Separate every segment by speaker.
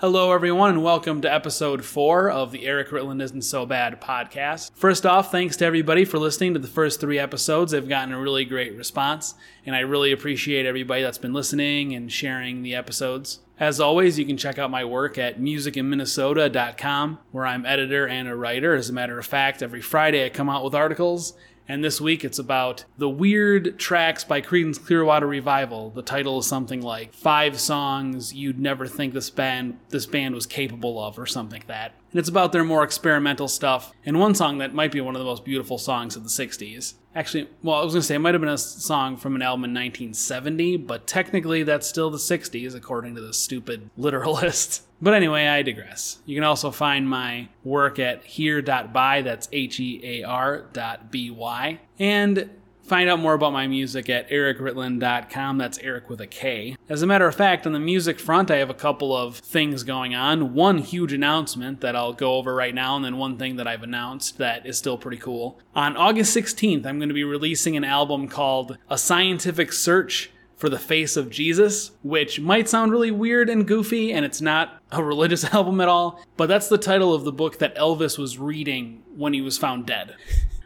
Speaker 1: Hello, everyone, and welcome to episode four of the Erik Ritland Isn't So Bad podcast. First off, thanks to everybody for listening to the first three episodes. They've gotten a really great response, and I really appreciate everybody that's been listening and sharing the episodes. As always, you can check out my work at musicinminnesota.com, where I'm editor and a writer. As a matter of fact, every Friday I come out with articles and this week it's about the weird tracks by Creedence Clearwater Revival. The title is something like Five Songs You'd Never Think This Band This Band Was Capable of, or something like that. And it's about their more experimental stuff, and one song that might be one of the most beautiful songs of the 60s. Actually, well, I was going to say it might have been a song from an album in 1970, but technically that's still the 60s, according to the stupid literalist. But anyway, I digress. You can also find my work at hear.by, that's H E A R dot B Y. And Find out more about my music at erikritland.com. That's Erik with a K. As a matter of fact, on the music front, I have a couple of things going on. One huge announcement that I'll go over right now, and then one thing that I've announced that is still pretty cool. On August 16th, I'm going to be releasing an album called A Scientific Search for the face of Jesus, which might sound really weird and goofy, and it's not a religious album at all, but that's the title of the book that Elvis was reading when he was found dead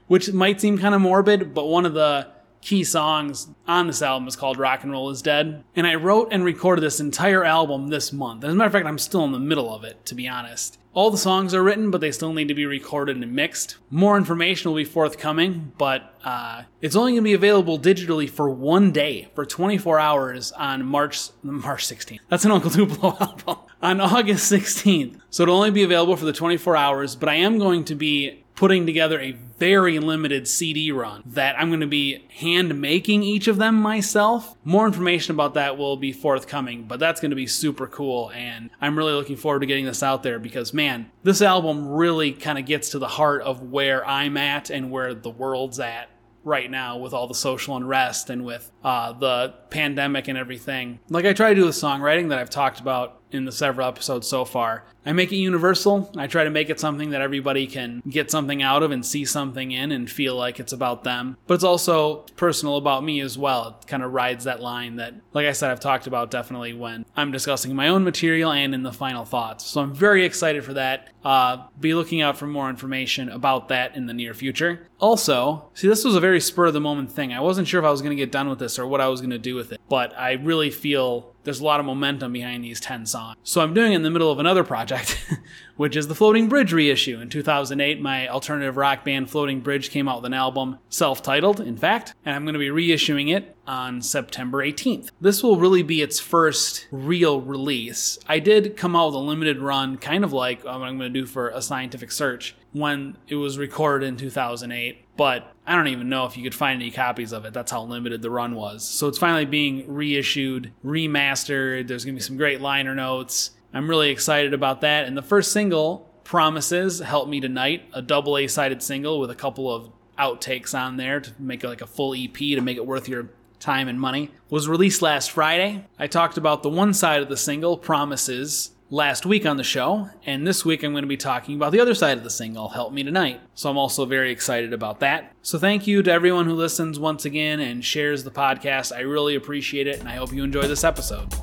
Speaker 1: which might seem kind of morbid, but one of the key songs on this album is called Rock and Roll is Dead. And I wrote and recorded this entire album this month. As a matter of fact, I'm still in the middle of it, to be honest. All the songs are written, but they still need to be recorded and mixed. More information will be forthcoming, but uh, it's only going to be available digitally for one day, for 24 hours on March March 16th. That's an Uncle Tupelo album. On August 16th. So it'll only be available for the 24 hours, but I am going to be putting together a very limited CD run that I'm going to be hand making each of them myself. More information about that will be forthcoming, but that's going to be super cool. And I'm really looking forward to getting this out there because, man, this album really kind of gets to the heart of where I'm at and where the world's at right now with all the social unrest and with uh, the pandemic and everything. Like I try to do with songwriting that I've talked about in the several episodes so far. I make it universal. I try to make it something that everybody can get something out of and see something in and feel like it's about them. But it's also personal about me as well. It kind of rides that line that, like I said, I've talked about definitely when I'm discussing my own material and in the final thoughts. So I'm very excited for that. Uh, be looking out for more information about that in the near future. Also, see, this was a very spur of the moment thing. I wasn't sure if I was going to get done with this or what I was going to do with it, but I really feel there's a lot of momentum behind these 10 songs. So I'm doing in the middle of another project, which is the Floating Bridge reissue. In 2008, my alternative rock band Floating Bridge came out with an album, self titled, in fact, and I'm going to be reissuing it on September 18th. This will really be its first real release. I did come out with a limited run, kind of like what I'm going to do for a scientific search, when it was recorded in 2008 but I don't even know if you could find any copies of it. That's how limited the run was. So it's finally being reissued, remastered. There's going to be some great liner notes. I'm really excited about that. And the first single, Promises, Help Me Tonight, a double A sided single with a couple of outtakes on there to make like a full EP to make it worth your time and money, was released last Friday. I talked about the one side of the single, Promises, last week on the show, and this week I'm going to be talking about the other side of the single, Help Me Tonight. So I'm also very excited about that. So thank you to everyone who listens once again and shares the podcast. I really appreciate it, and I hope you enjoy this episode.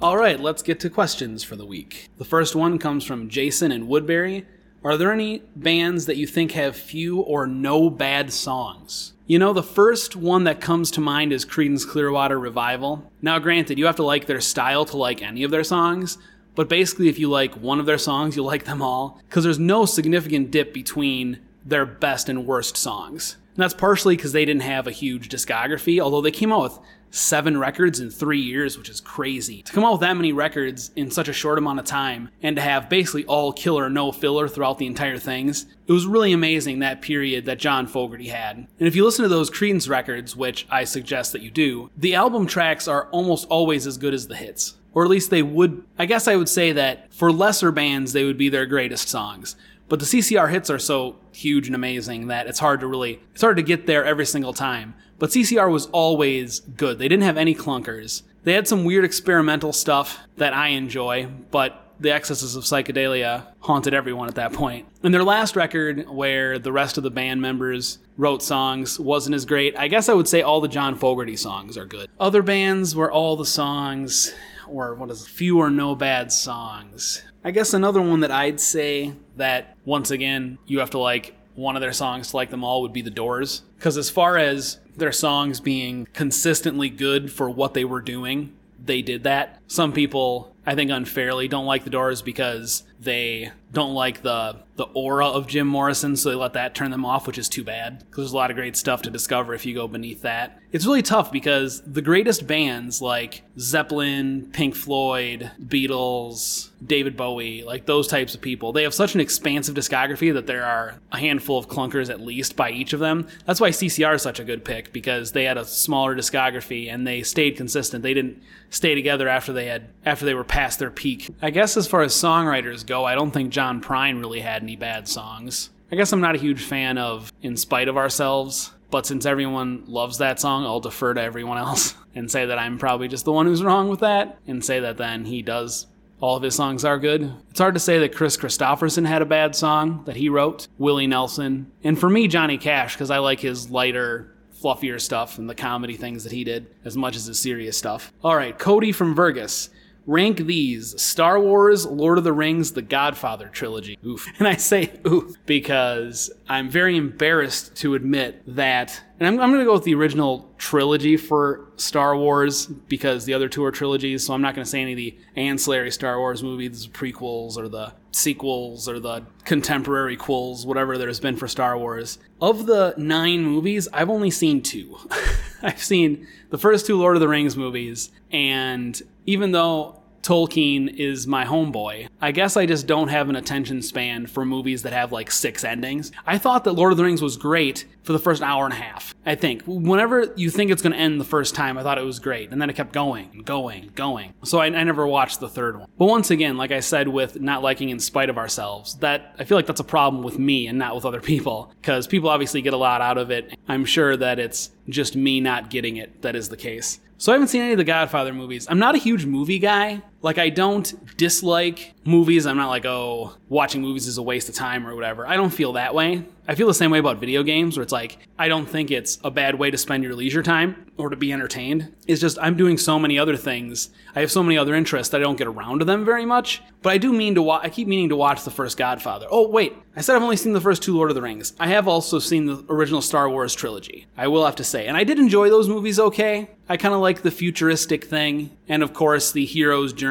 Speaker 1: All right, let's get to questions for the week. The first one comes from Jason in Woodbury. Are there any bands that you think have few or no bad songs? You know, the first one that comes to mind is Creedence Clearwater Revival. Now, granted, you have to like their style to like any of their songs, but basically, if you like one of their songs, you'll like them all, because there's no significant dip between their best and worst songs. And that's partially because they didn't have a huge discography, although they came out with seven records in three years, which is crazy. To come out with that many records in such a short amount of time and to have basically all killer, no filler throughout the entire things, it was really amazing that period that John Fogerty had. And if you listen to those Creedence records, which I suggest that you do, the album tracks are almost always as good as the hits. Or at least they would, I guess I would say that for lesser bands, they would be their greatest songs. But the CCR hits are so huge and amazing that it's hard to really, it's hard to get there every single time. But CCR was always good. They didn't have any clunkers. They had some weird experimental stuff that I enjoy, but the excesses of psychedelia haunted everyone at that point. And their last record, where the rest of the band members wrote songs, wasn't as great. I guess I would say all the John Fogerty songs are good. Other bands where all the songs or what is it, few or no bad songs. I guess another one that I'd say that once again you have to like one of their songs to like them all would be The Doors. Because as far as their songs being consistently good for what they were doing, they did that. Some people, I think unfairly, don't like The Doors because they don't like the the aura of Jim Morrison, so they let that turn them off, which is too bad because there's a lot of great stuff to discover if you go beneath that. It's really tough because the greatest bands like Zeppelin, Pink Floyd, Beatles, David Bowie, like those types of people, they have such an expansive discography that there are a handful of clunkers at least by each of them. That's why CCR is such a good pick because they had a smaller discography and they stayed consistent. They didn't stay together after they had after they were past their peak. I guess as far as songwriters go, I don't think John Prine really had any bad songs. I guess I'm not a huge fan of In Spite of Ourselves, but since everyone loves that song, I'll defer to everyone else and say that I'm probably just the one who's wrong with that and say that then he does. All of his songs are good. It's hard to say that Kris Kristofferson had a bad song that he wrote, Willie Nelson, and for me, Johnny Cash, because I like his lighter, fluffier stuff and the comedy things that he did as much as his serious stuff. All right, Cody from Vergus. Rank these Star Wars, Lord of the Rings, The Godfather trilogy. Oof. And I say oof because I'm very embarrassed to admit that, and I'm, I'm going to go with the original trilogy for Star Wars because the other two are trilogies, so I'm not going to say any of the ancillary Star Wars movies, prequels or the sequels or the contemporary quills, whatever there's been for Star Wars. Of the nine movies, I've only seen two. I've seen the first two Lord of the Rings movies, and even though Tolkien is my homeboy. I guess I just don't have an attention span for movies that have like six endings. I thought that Lord of the Rings was great for the first hour and a half. I think. Whenever you think it's going to end the first time, I thought it was great. And then it kept going and going and going. So I, I never watched the third one. But once again, like I said, with not liking In Spite of Ourselves, that I feel like that's a problem with me and not with other people. Because people obviously get a lot out of it. I'm sure that it's just me not getting it that is the case. So I haven't seen any of the Godfather movies. I'm not a huge movie guy. Like I don't dislike movies. I'm not like, oh, watching movies is a waste of time or whatever. I don't feel that way. I feel the same way about video games where it's like I don't think it's a bad way to spend your leisure time or to be entertained. It's just I'm doing so many other things. I have so many other interests that I don't get around to them very much. But I do mean to watch I keep meaning to watch the first Godfather. Oh, wait. I said I've only seen the first two Lord of the Rings. I have also seen the original Star Wars trilogy. I will have to say. And I did enjoy those movies okay. I kind of like the futuristic thing and of course the hero's journey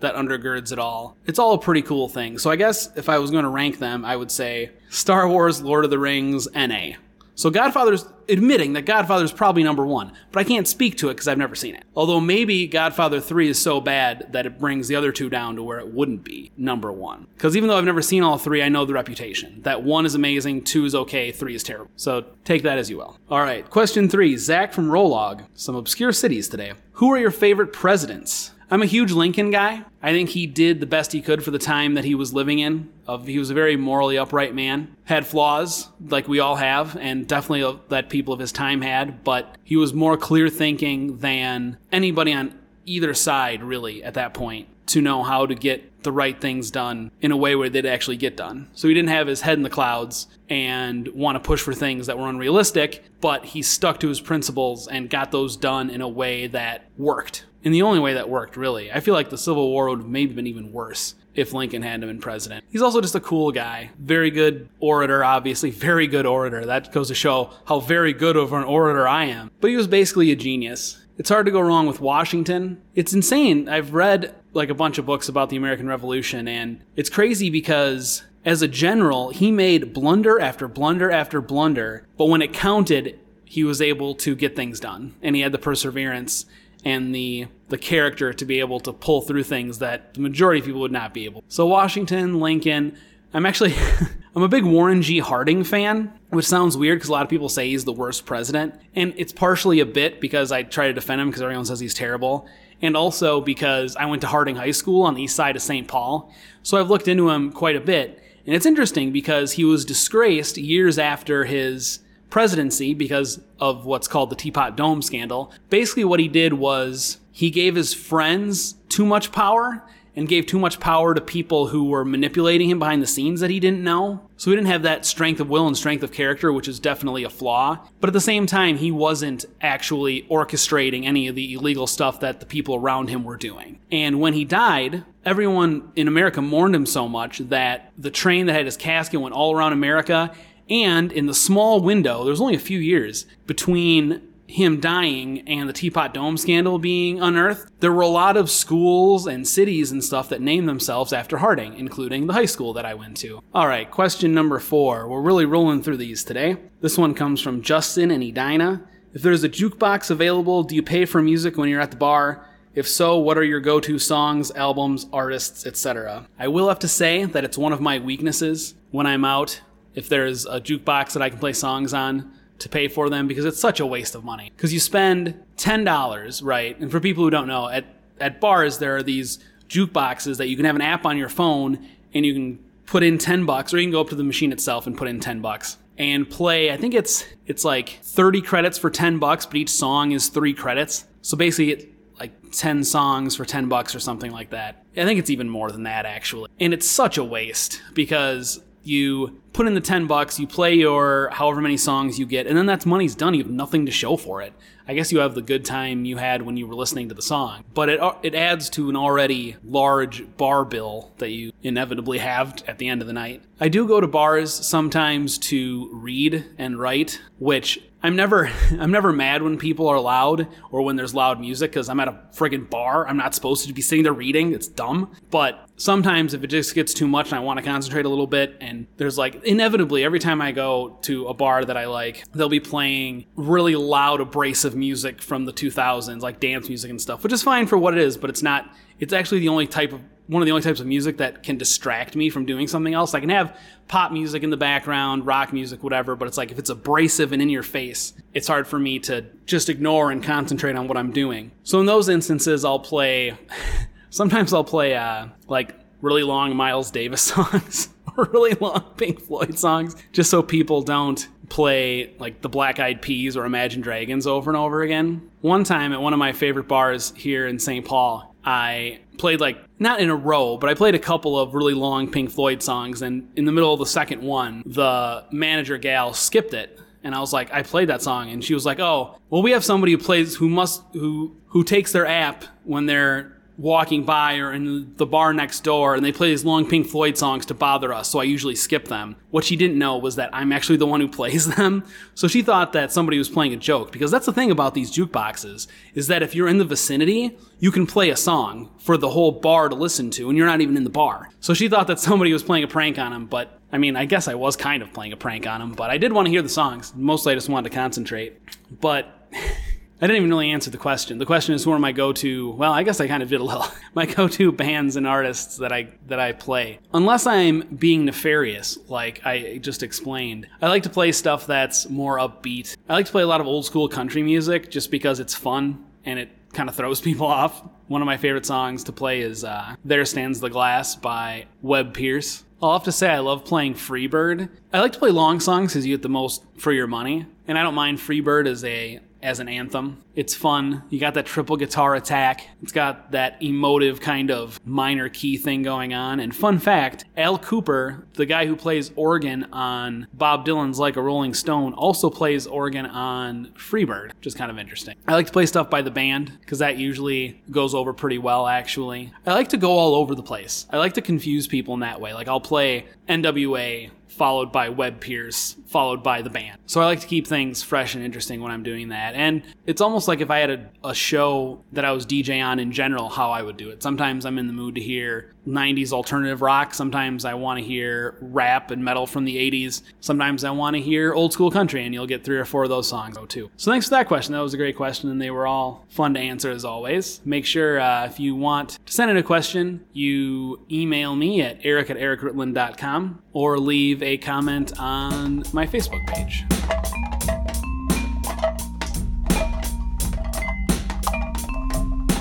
Speaker 1: that undergirds it all. It's all a pretty cool thing. So I guess if I was going to rank them, I would say Star Wars, Lord of the Rings, NA. So Godfather's admitting that Godfather's probably number one, but I can't speak to it because I've never seen it. Although maybe Godfather 3 is so bad that it brings the other two down to where it wouldn't be number one. Because even though I've never seen all three, I know the reputation. That one is amazing, two is okay, three is terrible. So take that as you will. All right, question three Zach from Rolog. Some obscure cities today. Who are your favorite presidents? I'm a huge Lincoln guy. I think he did the best he could for the time that he was living in. Of he was a very morally upright man. Had flaws like we all have, and definitely that people of his time had. But he was more clear thinking than anybody on either side, really, at that point, to know how to get the right things done in a way where they'd actually get done. So he didn't have his head in the clouds and want to push for things that were unrealistic, but he stuck to his principles and got those done in a way that worked in the only way that worked, really. I feel like the Civil War would have maybe been even worse if Lincoln hadn't been president. He's also just a cool guy. Very good orator, obviously. Very good orator. That goes to show how very good of an orator I am. But he was basically a genius. It's hard to go wrong with Washington. It's insane. I've read like a bunch of books about the American Revolution, and it's crazy because as a general, he made blunder after blunder after blunder, but when it counted, he was able to get things done, and he had the perseverance and the the character to be able to pull through things that the majority of people would not be able. So Washington, Lincoln, I'm actually I'm a big Warren G. Harding fan, which sounds weird because a lot of people say he's the worst president, and it's partially a bit because I try to defend him because everyone says he's terrible, and also because I went to Harding High School on the east side of St. Paul, so I've looked into him quite a bit, and it's interesting because he was disgraced years after his presidency because of what's called the Teapot Dome scandal. Basically, what he did was he gave his friends too much power and gave too much power to people who were manipulating him behind the scenes that he didn't know. So he didn't have that strength of will and strength of character, which is definitely a flaw. But at the same time, he wasn't actually orchestrating any of the illegal stuff that the people around him were doing. And when he died, everyone in America mourned him so much that the train that had his casket went all around America. And in the small window, there was only a few years between him dying and the Teapot Dome scandal being unearthed, there were a lot of schools and cities and stuff that named themselves after Harding, including the high school that I went to. All right, question number four. We're really rolling through these today. This one comes from Justin and Edina. If there's a jukebox available, do you pay for music when you're at the bar? If so, what are your go to songs, albums, artists, etc.? I will have to say that it's one of my weaknesses when I'm out. If there's a jukebox that I can play songs on, to pay for them because it's such a waste of money. Because you spend ten dollars, right? And for people who don't know, at at bars there are these jukeboxes that you can have an app on your phone and you can put in ten bucks, or you can go up to the machine itself and put in ten bucks and play. I think it's it's like thirty credits for ten bucks, but each song is three credits. So basically, it, like 10 songs for 10 bucks or something like that. I think it's even more than that actually. And it's such a waste because you put in the 10 bucks, you play your however many songs you get, and then that's money's done. You have nothing to show for it. I guess you have the good time you had when you were listening to the song, but it it adds to an already large bar bill that you inevitably have at the end of the night. I do go to bars sometimes to read and write, which I'm never I'm never mad when people are loud or when there's loud music because I'm at a friggin' bar. I'm not supposed to be sitting there reading. It's dumb. But sometimes if it just gets too much and I want to concentrate a little bit, and there's like inevitably every time I go to a bar that I like, they'll be playing really loud, abrasive music from the 2000s, like dance music and stuff, which is fine for what it is, but it's not. It's actually the only type of one of the only types of music that can distract me from doing something else. I can have pop music in the background, rock music, whatever, but it's like if it's abrasive and in your face, it's hard for me to just ignore and concentrate on what I'm doing. So in those instances, I'll play, sometimes I'll play uh, like really long Miles Davis songs or really long Pink Floyd songs just so people don't play like the Black Eyed Peas or Imagine Dragons over and over again. One time at one of my favorite bars here in St. Paul, I played like not in a row, but I played a couple of really long Pink Floyd songs, and in the middle of the second one, the manager gal skipped it. And I was like, I played that song, and she was like, "Oh, well, we have somebody who plays who must who who takes their app when they're walking by or in the bar next door and they play these long Pink Floyd songs to bother us, so I usually skip them. What she didn't know was that I'm actually the one who plays them. So she thought that somebody was playing a joke because that's the thing about these jukeboxes is that if you're in the vicinity, you can play a song for the whole bar to listen to and you're not even in the bar. So she thought that somebody was playing a prank on him, but I mean, I guess I was kind of playing a prank on him, but I did want to hear the songs. Mostly I just wanted to concentrate. But I didn't even really answer the question. The question is who are my go-to? Well, I guess I kind of did a little. My go-to bands and artists that I that I play. Unless I'm being nefarious, like I just explained. I like to play stuff that's more upbeat. I like to play a lot of old school country music just because it's fun and it kind of throws people off. One of my favorite songs to play is uh, "There Stands the Glass" by Webb Pierce. I'll have to say I love playing Freebird. I like to play long songs because you get the most for your money, and I don't mind Freebird as a as an anthem. It's fun. You got that triple guitar attack. It's got that emotive kind of minor key thing going on. And fun fact Al Kooper, the guy who plays organ on Bob Dylan's Like a Rolling Stone, also plays organ on Freebird, which is kind of interesting. I like to play stuff by the band because that usually goes over pretty well, actually. I like to go all over the place. I like to confuse people in that way. Like I'll play NWA followed by Webb Pierce, followed by the band. So I like to keep things fresh and interesting when I'm doing that. And it's almost like if I had a, a show that I was DJ on in general, how I would do it. Sometimes I'm in the mood to hear 90s alternative rock. Sometimes I want to hear rap and metal from the 80s. Sometimes I want to hear old school country, and you'll get three or four of those songs too. So thanks for that question. That was a great question, and they were all fun to answer as always. Make sure uh, if you want to send in a question, you email me at erik at erikritland.com or leave a comment on my Facebook page.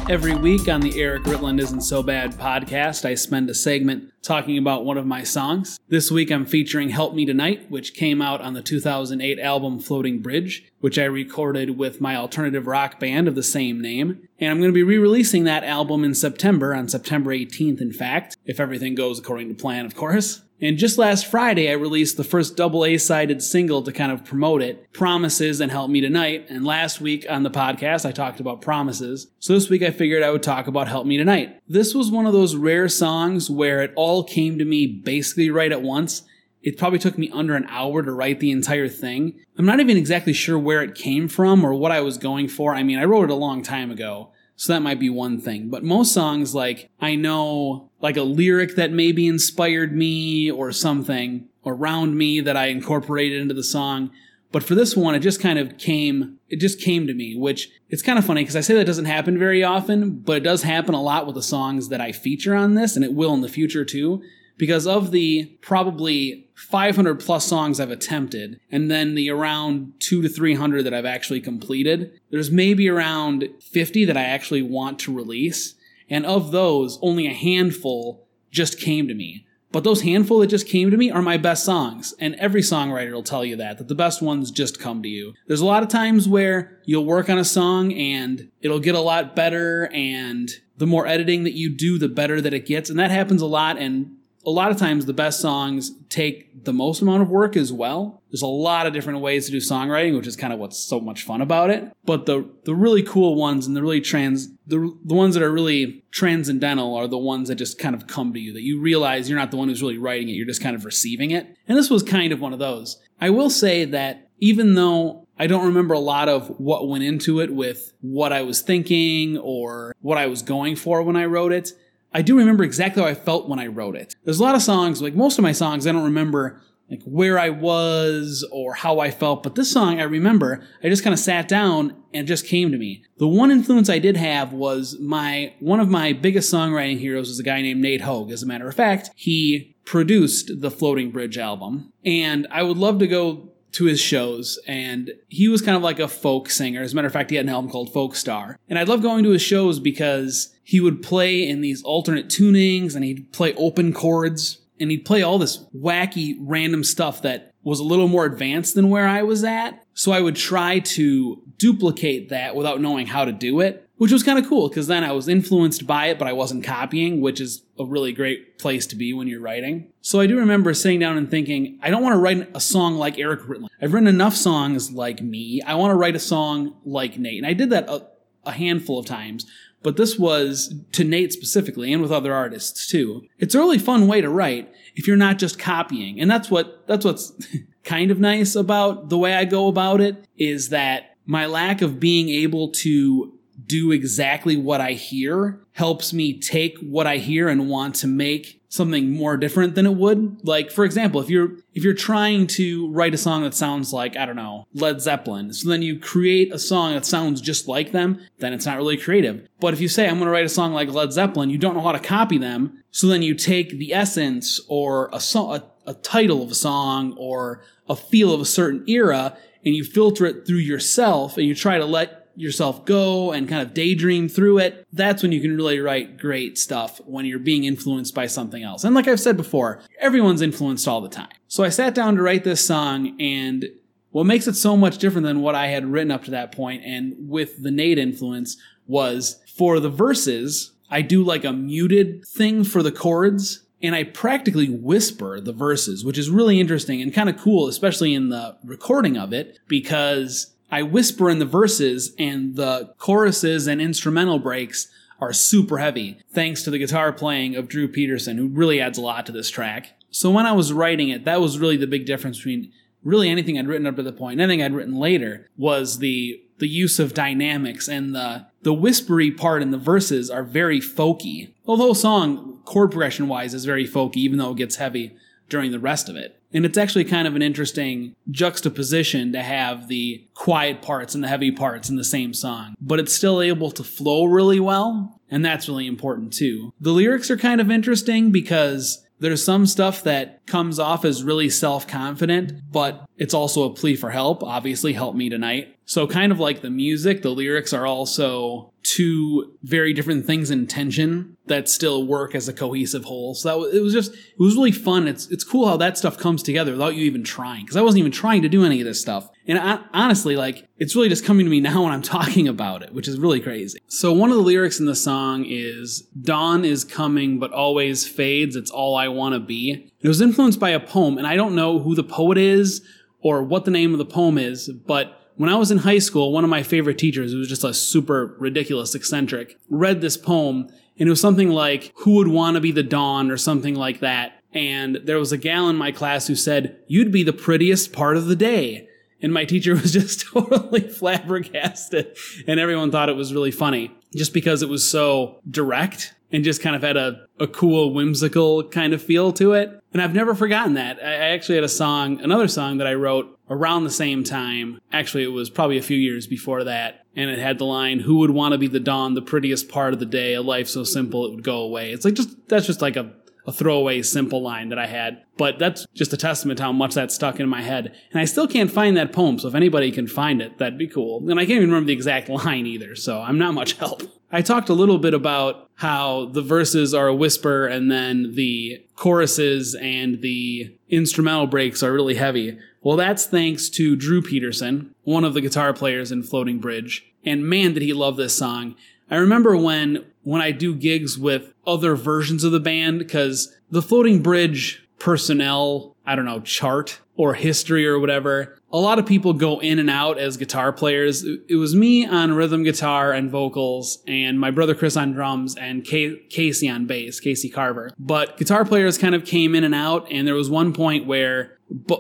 Speaker 1: Every week on the Erik Ritland Isn't So Bad podcast, I spend a segment talking about one of my songs. This week I'm featuring Help Me Tonight, which came out on the 2008 album Floating Bridge, which I recorded with my alternative rock band of the same name. And I'm going to be re releasing that album in September, on September 18th, in fact, if everything goes according to plan, of course. And just last Friday, I released the first double A sided single to kind of promote it, Promises and Help Me Tonight. And last week on the podcast, I talked about Promises. So this week, I figured I would talk about Help Me Tonight. This was one of those rare songs where it all came to me basically right at once. It probably took me under an hour to write the entire thing. I'm not even exactly sure where it came from or what I was going for. I mean, I wrote it a long time ago. So that might be one thing. But most songs, like, I know like a lyric that maybe inspired me or something around me that I incorporated into the song. But for this one, it just kind of came, it just came to me, which it's kind of funny because I say that doesn't happen very often, but it does happen a lot with the songs that I feature on this, and it will in the future too because of the probably 500 plus songs I've attempted, and then the around two to 300 that I've actually completed, there's maybe around 50 that I actually want to release. And of those, only a handful just came to me. But those handful that just came to me are my best songs. And every songwriter will tell you that, that the best ones just come to you. There's a lot of times where you'll work on a song and it'll get a lot better and the more editing that you do, the better that it gets. And that happens a lot. And a lot of times the best songs take the most amount of work as well. There's a lot of different ways to do songwriting, which is kind of what's so much fun about it. But the the really cool ones and the really trans the the ones that are really transcendental are the ones that just kind of come to you that you realize you're not the one who's really writing it, you're just kind of receiving it. And this was kind of one of those. I will say that even though I don't remember a lot of what went into it with what I was thinking or what I was going for when I wrote it, I do remember exactly how I felt when I wrote it. There's a lot of songs, like most of my songs, I don't remember like where I was or how I felt, but this song I remember, I just kind of sat down and just came to me. The one influence I did have was my one of my biggest songwriting heroes is a guy named Nate Hogue. As a matter of fact, he produced the Floating Bridge album, and I would love to go to his shows, and he was kind of like a folk singer. As a matter of fact, he had an album called Folk Star. And I love going to his shows because he would play in these alternate tunings and he'd play open chords and he'd play all this wacky random stuff that was a little more advanced than where I was at. So I would try to duplicate that without knowing how to do it which was kind of cool because then I was influenced by it, but I wasn't copying, which is a really great place to be when you're writing. So I do remember sitting down and thinking, I don't want to write a song like Erik Ritland. I've written enough songs like me. I want to write a song like Nate. And I did that a, a handful of times, but this was to Nate specifically and with other artists too. It's a really fun way to write if you're not just copying. And that's what, that's what's kind of nice about the way I go about it is that my lack of being able to do exactly what I hear helps me take what I hear and want to make something more different than it would. Like, for example, if you're, if you're trying to write a song that sounds like, I don't know, Led Zeppelin, so then you create a song that sounds just like them, then it's not really creative. But if you say, I'm going to write a song like Led Zeppelin, you don't know how to copy them, so then you take the essence or a song, a, title of a song or a feel of a certain era and you filter it through yourself and you try to let yourself go and kind of daydream through it, that's when you can really write great stuff when you're being influenced by something else. And like I've said before, everyone's influenced all the time. So I sat down to write this song and what makes it so much different than what I had written up to that point and with the Nate influence was for the verses, I do like a muted thing for the chords and I practically whisper the verses, which is really interesting and kind of cool, especially in the recording of it, because I whisper in the verses and the choruses and instrumental breaks are super heavy, thanks to the guitar playing of Drew Peterson, who really adds a lot to this track. So when I was writing it, that was really the big difference between really anything I'd written up to the point, anything I'd written later, was the the use of dynamics and the the whispery part in the verses are very folky. Whole song, chord progression wise, is very folky, even though it gets heavy during the rest of it. And it's actually kind of an interesting juxtaposition to have the quiet parts and the heavy parts in the same song, but it's still able to flow really well. And that's really important too. The lyrics are kind of interesting because there's some stuff that comes off as really self confident, but it's also a plea for help. Obviously, help me tonight. So, kind of like the music, the lyrics are also two very different things in tension that still work as a cohesive whole. So that it was just it was really fun. It's it's cool how that stuff comes together without you even trying because I wasn't even trying to do any of this stuff. And I, honestly, like it's really just coming to me now when I'm talking about it, which is really crazy. So one of the lyrics in the song is "Dawn is coming, but always fades. It's all I want to be." It was influenced by a poem, and I don't know who the poet is or what the name of the poem is, but when I was in high school, one of my favorite teachers, who was just a super ridiculous eccentric, read this poem, and it was something like, Who would want to be the dawn, or something like that. And there was a gal in my class who said, You'd be the prettiest part of the day. And my teacher was just totally flabbergasted, and everyone thought it was really funny just because it was so direct and just kind of had a, a cool, whimsical kind of feel to it. And I've never forgotten that. I actually had a song, another song that I wrote around the same time. Actually, it was probably a few years before that. And it had the line, Who would want to be the dawn, the prettiest part of the day, a life so simple it would go away? It's like just, that's just like a, a throwaway simple line that I had. But that's just a testament to how much that stuck in my head. And I still can't find that poem, so if anybody can find it, that'd be cool. And I can't even remember the exact line either, so I'm not much help. I talked a little bit about how the verses are a whisper and then the choruses and the instrumental breaks are really heavy. Well, that's thanks to Drew Peterson, one of the guitar players in Floating Bridge. And man, did he love this song. I remember when when I do gigs with other versions of the band because the Floating Bridge personnel, I don't know, chart or history or whatever. A lot of people go in and out as guitar players. It was me on rhythm guitar and vocals, and my brother Chris on drums, and Casey on bass, Casey Carver. But guitar players kind of came in and out, and there was one point where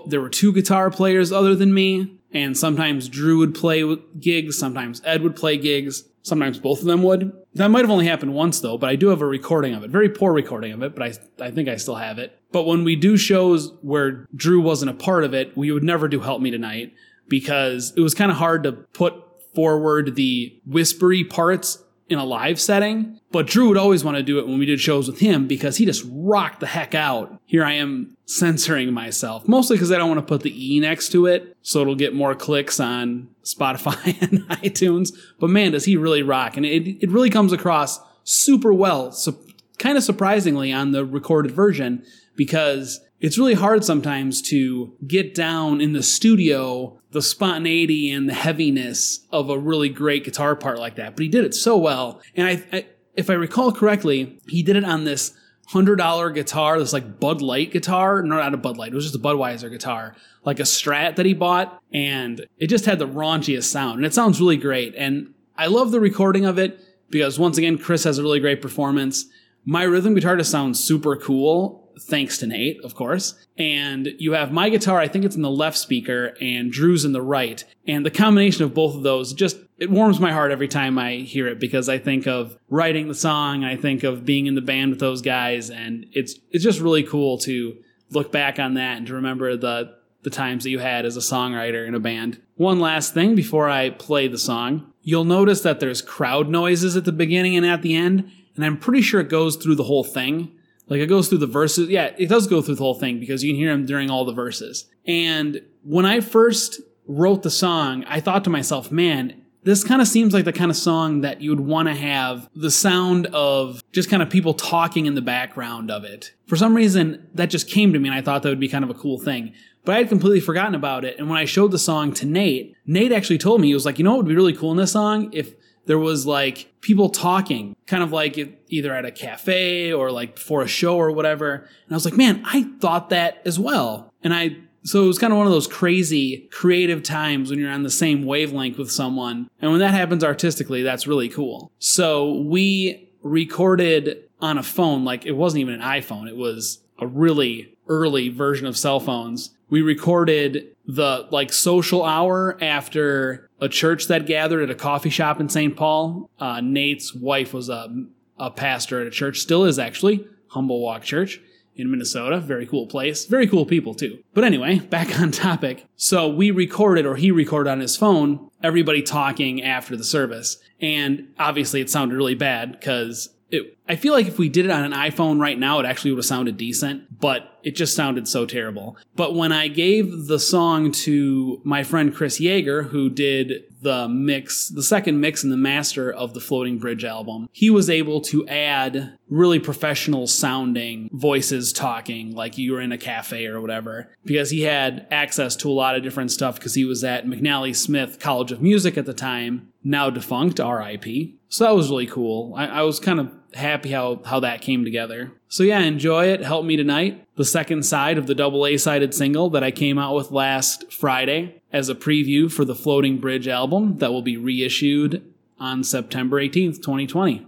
Speaker 1: there were two guitar players other than me, and sometimes Drew would play gigs, sometimes Ed would play gigs, sometimes both of them would. That might have only happened once though, but I do have a recording of it. Very poor recording of it, but I, I think I still have it. But when we do shows where Drew wasn't a part of it, we would never do Help Me Tonight because it was kind of hard to put forward the whispery parts in a live setting. But Drew would always want to do it when we did shows with him because he just rocked the heck out. Here I am censoring myself, mostly because I don't want to put the E next to it, so it'll get more clicks on Spotify and iTunes. But man, does he really rock. And it, it really comes across super well, so kind of surprisingly on the recorded version because it's really hard sometimes to get down in the studio the spontaneity and the heaviness of a really great guitar part like that. But he did it so well. And I, I if I recall correctly, he did it on this hundred dollar guitar, this like Bud Light guitar. No, not a Bud Light. It was just a Budweiser guitar, like a Strat that he bought, and it just had the raunchiest sound, and it sounds really great. And I love the recording of it because once again, Chris has a really great performance. My rhythm guitar just sounds super cool, thanks to Nate, of course. And you have my guitar, I think it's in the left speaker, and Drew's in the right. And the combination of both of those just it warms my heart every time I hear it because I think of writing the song, I think of being in the band with those guys, and it's it's just really cool to look back on that and to remember the the times that you had as a songwriter in a band. One last thing before I play the song. You'll notice that there's crowd noises at the beginning and at the end, and I'm pretty sure it goes through the whole thing. Like it goes through the verses. Yeah, it does go through the whole thing because you can hear him during all the verses. And when I first wrote the song, I thought to myself, man, this kind of seems like the kind of song that you would want to have the sound of just kind of people talking in the background of it. For some reason, that just came to me and I thought that would be kind of a cool thing. But I had completely forgotten about it. And when I showed the song to Nate, Nate actually told me, he was like, you know what would be really cool in this song? If there was like people talking, kind of like either at a cafe or like before a show or whatever. And I was like, man, I thought that as well. And I, so it was kind of one of those crazy creative times when you're on the same wavelength with someone. And when that happens artistically, that's really cool. So we recorded on a phone, like it wasn't even an iPhone, it was a really early version of cell phones. We recorded the like social hour after a church that gathered at a coffee shop in St. Paul. Uh, Nate's wife was a, a pastor at a church, still is actually, Humble Walk Church in Minnesota. Very cool place. Very cool people too. But anyway, back on topic. So we recorded, or he recorded on his phone, everybody talking after the service. And obviously it sounded really bad because it I feel like if we did it on an iPhone right now, it actually would have sounded decent, but it just sounded so terrible. But when I gave the song to my friend Chris Yeager, who did the mix, the second mix and the master of the Floating Bridge album, he was able to add really professional sounding voices talking like you were in a cafe or whatever because he had access to a lot of different stuff because he was at McNally Smith College of Music at the time, now defunct, RIP. So that was really cool. I, I was kind of happy how, how that came together. So yeah, enjoy it. Help Me Tonight, the second side of the double A sided single that I came out with last Friday as a preview for the Floating Bridge album that will be reissued on September 18th, 2020.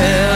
Speaker 2: So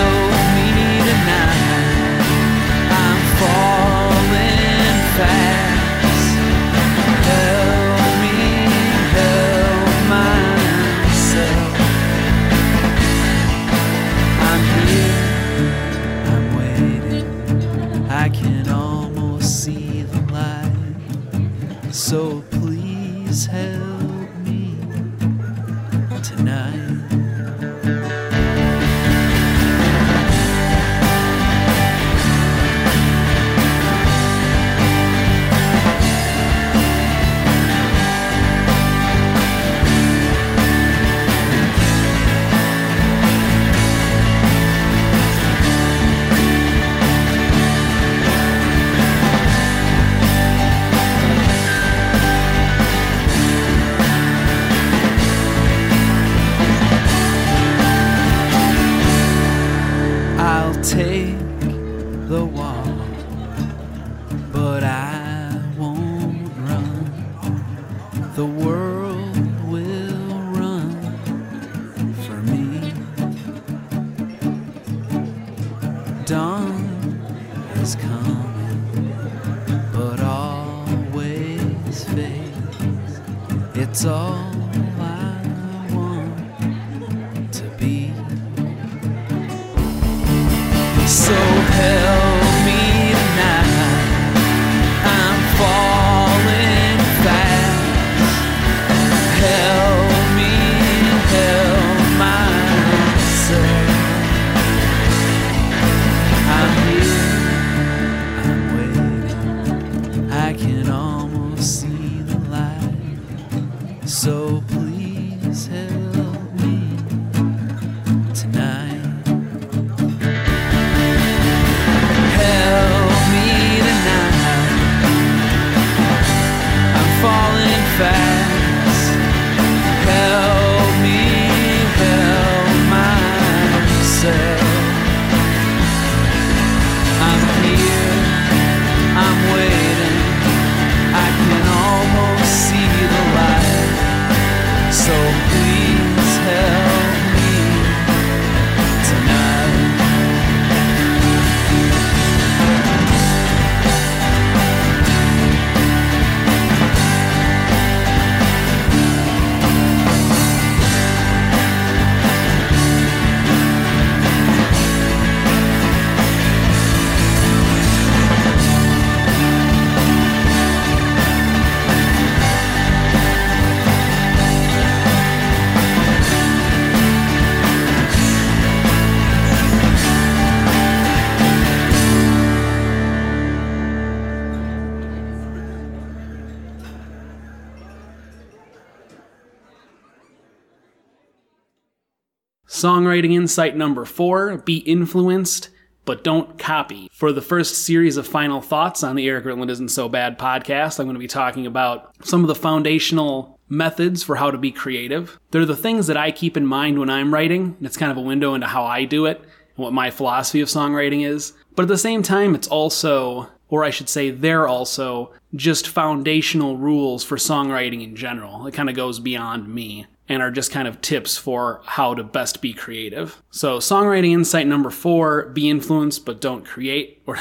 Speaker 1: Songwriting insight number four be influenced, but don't copy. For the first series of final thoughts on the Erik Ritland Isn't So Bad podcast, I'm going to be talking about some of the foundational methods for how to be creative. They're the things that I keep in mind when I'm writing, and it's kind of a window into how I do it and what my philosophy of songwriting is. But at the same time, it's also, or I should say, they're also just foundational rules for songwriting in general. It kind of goes beyond me and are just kind of tips for how to best be creative. So, songwriting insight number four be influenced but don't create. Or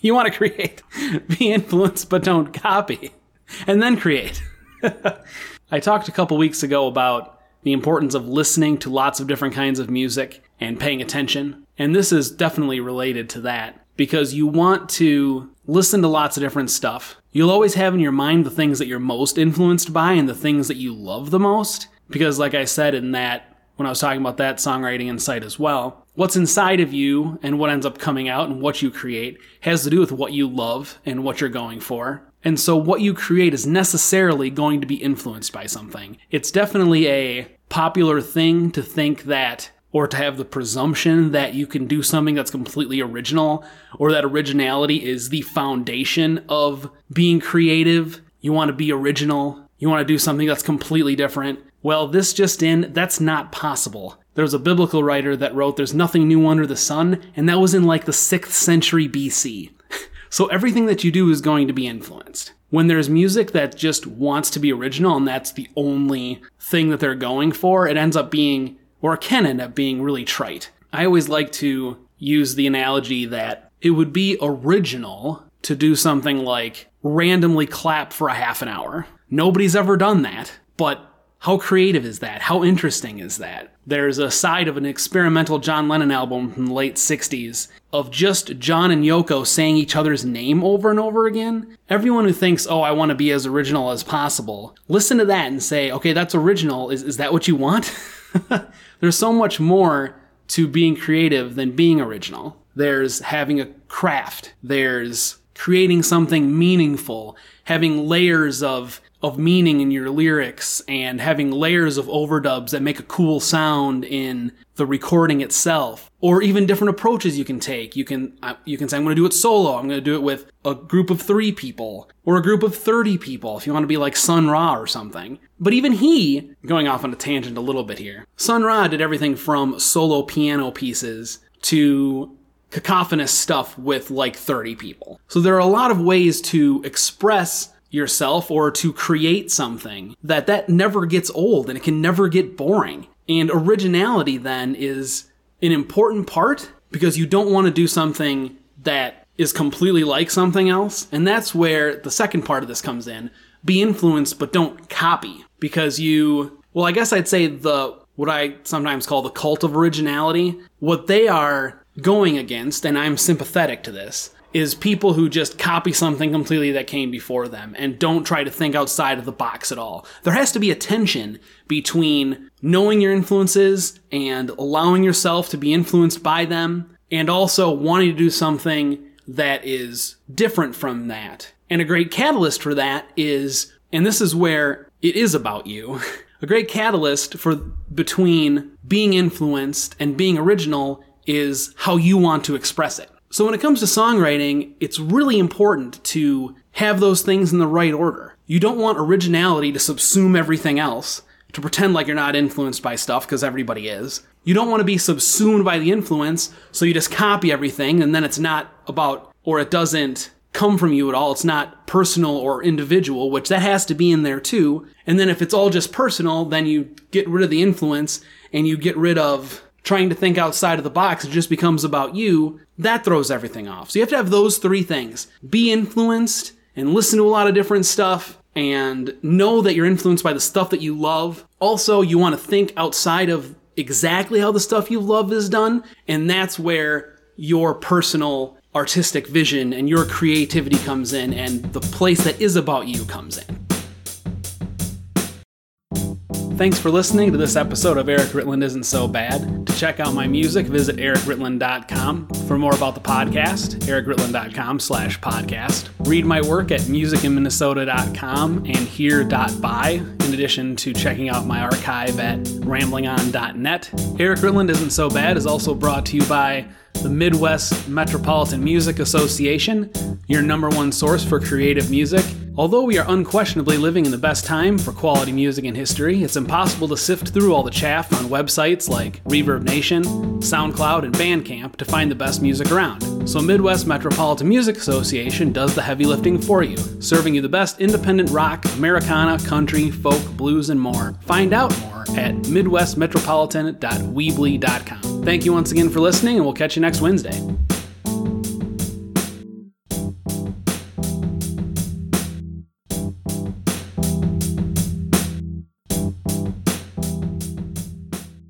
Speaker 1: you want to create, be influenced but don't copy, and then create. I talked a couple weeks ago about the importance of listening to lots of different kinds of music and paying attention. And this is definitely related to that because you want to listen to lots of different stuff. You'll always have in your mind the things that you're most influenced by and the things that you love the most. Because, like I said in that, when I was talking about that songwriting insight as well, what's inside of you and what ends up coming out and what you create has to do with what you love and what you're going for. And so, what you create is necessarily going to be influenced by something. It's definitely a popular thing to think that or to have the presumption that you can do something that's completely original or that originality is the foundation of being creative. You want to be original. You want to do something that's completely different. Well, this just in, that's not possible. There was a biblical writer that wrote, There's nothing new under the sun, and that was in like the 6th century BC. so everything that you do is going to be influenced. When there's music that just wants to be original and that's the only thing that they're going for, it ends up being, or can end up being, really trite. I always like to use the analogy that it would be original to do something like randomly clap for a half an hour. Nobody's ever done that, but how creative is that? How interesting is that? There's a side of an experimental John Lennon album from the late 60s of just John and Yoko saying each other's name over and over again. Everyone who thinks, oh, I want to be as original as possible, listen to that and say, okay, that's original. Is, is that what you want? There's so much more to being creative than being original. There's having a craft. There's creating something meaningful, having layers of of meaning in your lyrics and having layers of overdubs that make a cool sound in the recording itself or even different approaches you can take. You can uh, you can say i'm going to do it solo. I'm going to do it with a group of 3 people or a group of 30 people if you want to be like sun ra or something. But even he going off on a tangent a little bit here sun ra did everything from solo piano pieces to cacophonous stuff with like 30 people. So there are a lot of ways to express yourself or to create something that that never gets old and it can never get boring. And originality then is an important part because you don't want to do something that is completely like something else. And that's where the second part of this comes in. Be influenced but don't copy because you well i guess i'd say the what i sometimes call the cult of originality what they are going against and i'm sympathetic to this is people who just copy something completely that came before them and don't try to think outside of the box at all. There has to be a tension between knowing your influences and allowing yourself to be influenced by them and also wanting to do something that is different from that. And a great catalyst for that is, and this is where it is about you. a great catalyst for between being influenced and being original is how you want to express it. So when it comes to songwriting, it's really important to have those things in the right order. You don't want originality to subsume everything else, to pretend like you're not influenced by stuff because everybody is. You don't want to be subsumed by the influence, so you just copy everything and then it's not about, or it doesn't come from you at all. It's not personal or individual, which that has to be in there too. And then if it's all just personal, then you get rid of the influence and you get rid of trying to think outside of the box, it just becomes about you, that throws everything off. So you have to have those three things be influenced and listen to a lot of different stuff and know that you're influenced by the stuff that you love. Also, you want to think outside of exactly how the stuff you love is done, and that's where your personal artistic vision and your creativity comes in, and the place that is about you comes in. Thanks for listening to this episode of Erik Ritland Isn't So Bad. To check out my music, visit erikritland.com. For more about the podcast, erikritland.com slash podcast. Read my work at musicinminnesota.com and hear.by in addition to checking out my archive at ramblingon.net. Erik Ritland Isn't So Bad is also brought to you by the Midwest Metropolitan Music Association, your number one source for creative music. Although we are unquestionably living in the best time for quality music in history, it's impossible to sift through all the chaff on websites like Reverb Nation, SoundCloud, and Bandcamp to find the best music around. So Midwest Metropolitan Music Association does the heavy lifting for you, serving you the best independent rock, Americana, country, folk, blues, and more. Find out more at midwestmetropolitan.weebly.com. Thank you once again for listening, and we'll catch you next Wednesday.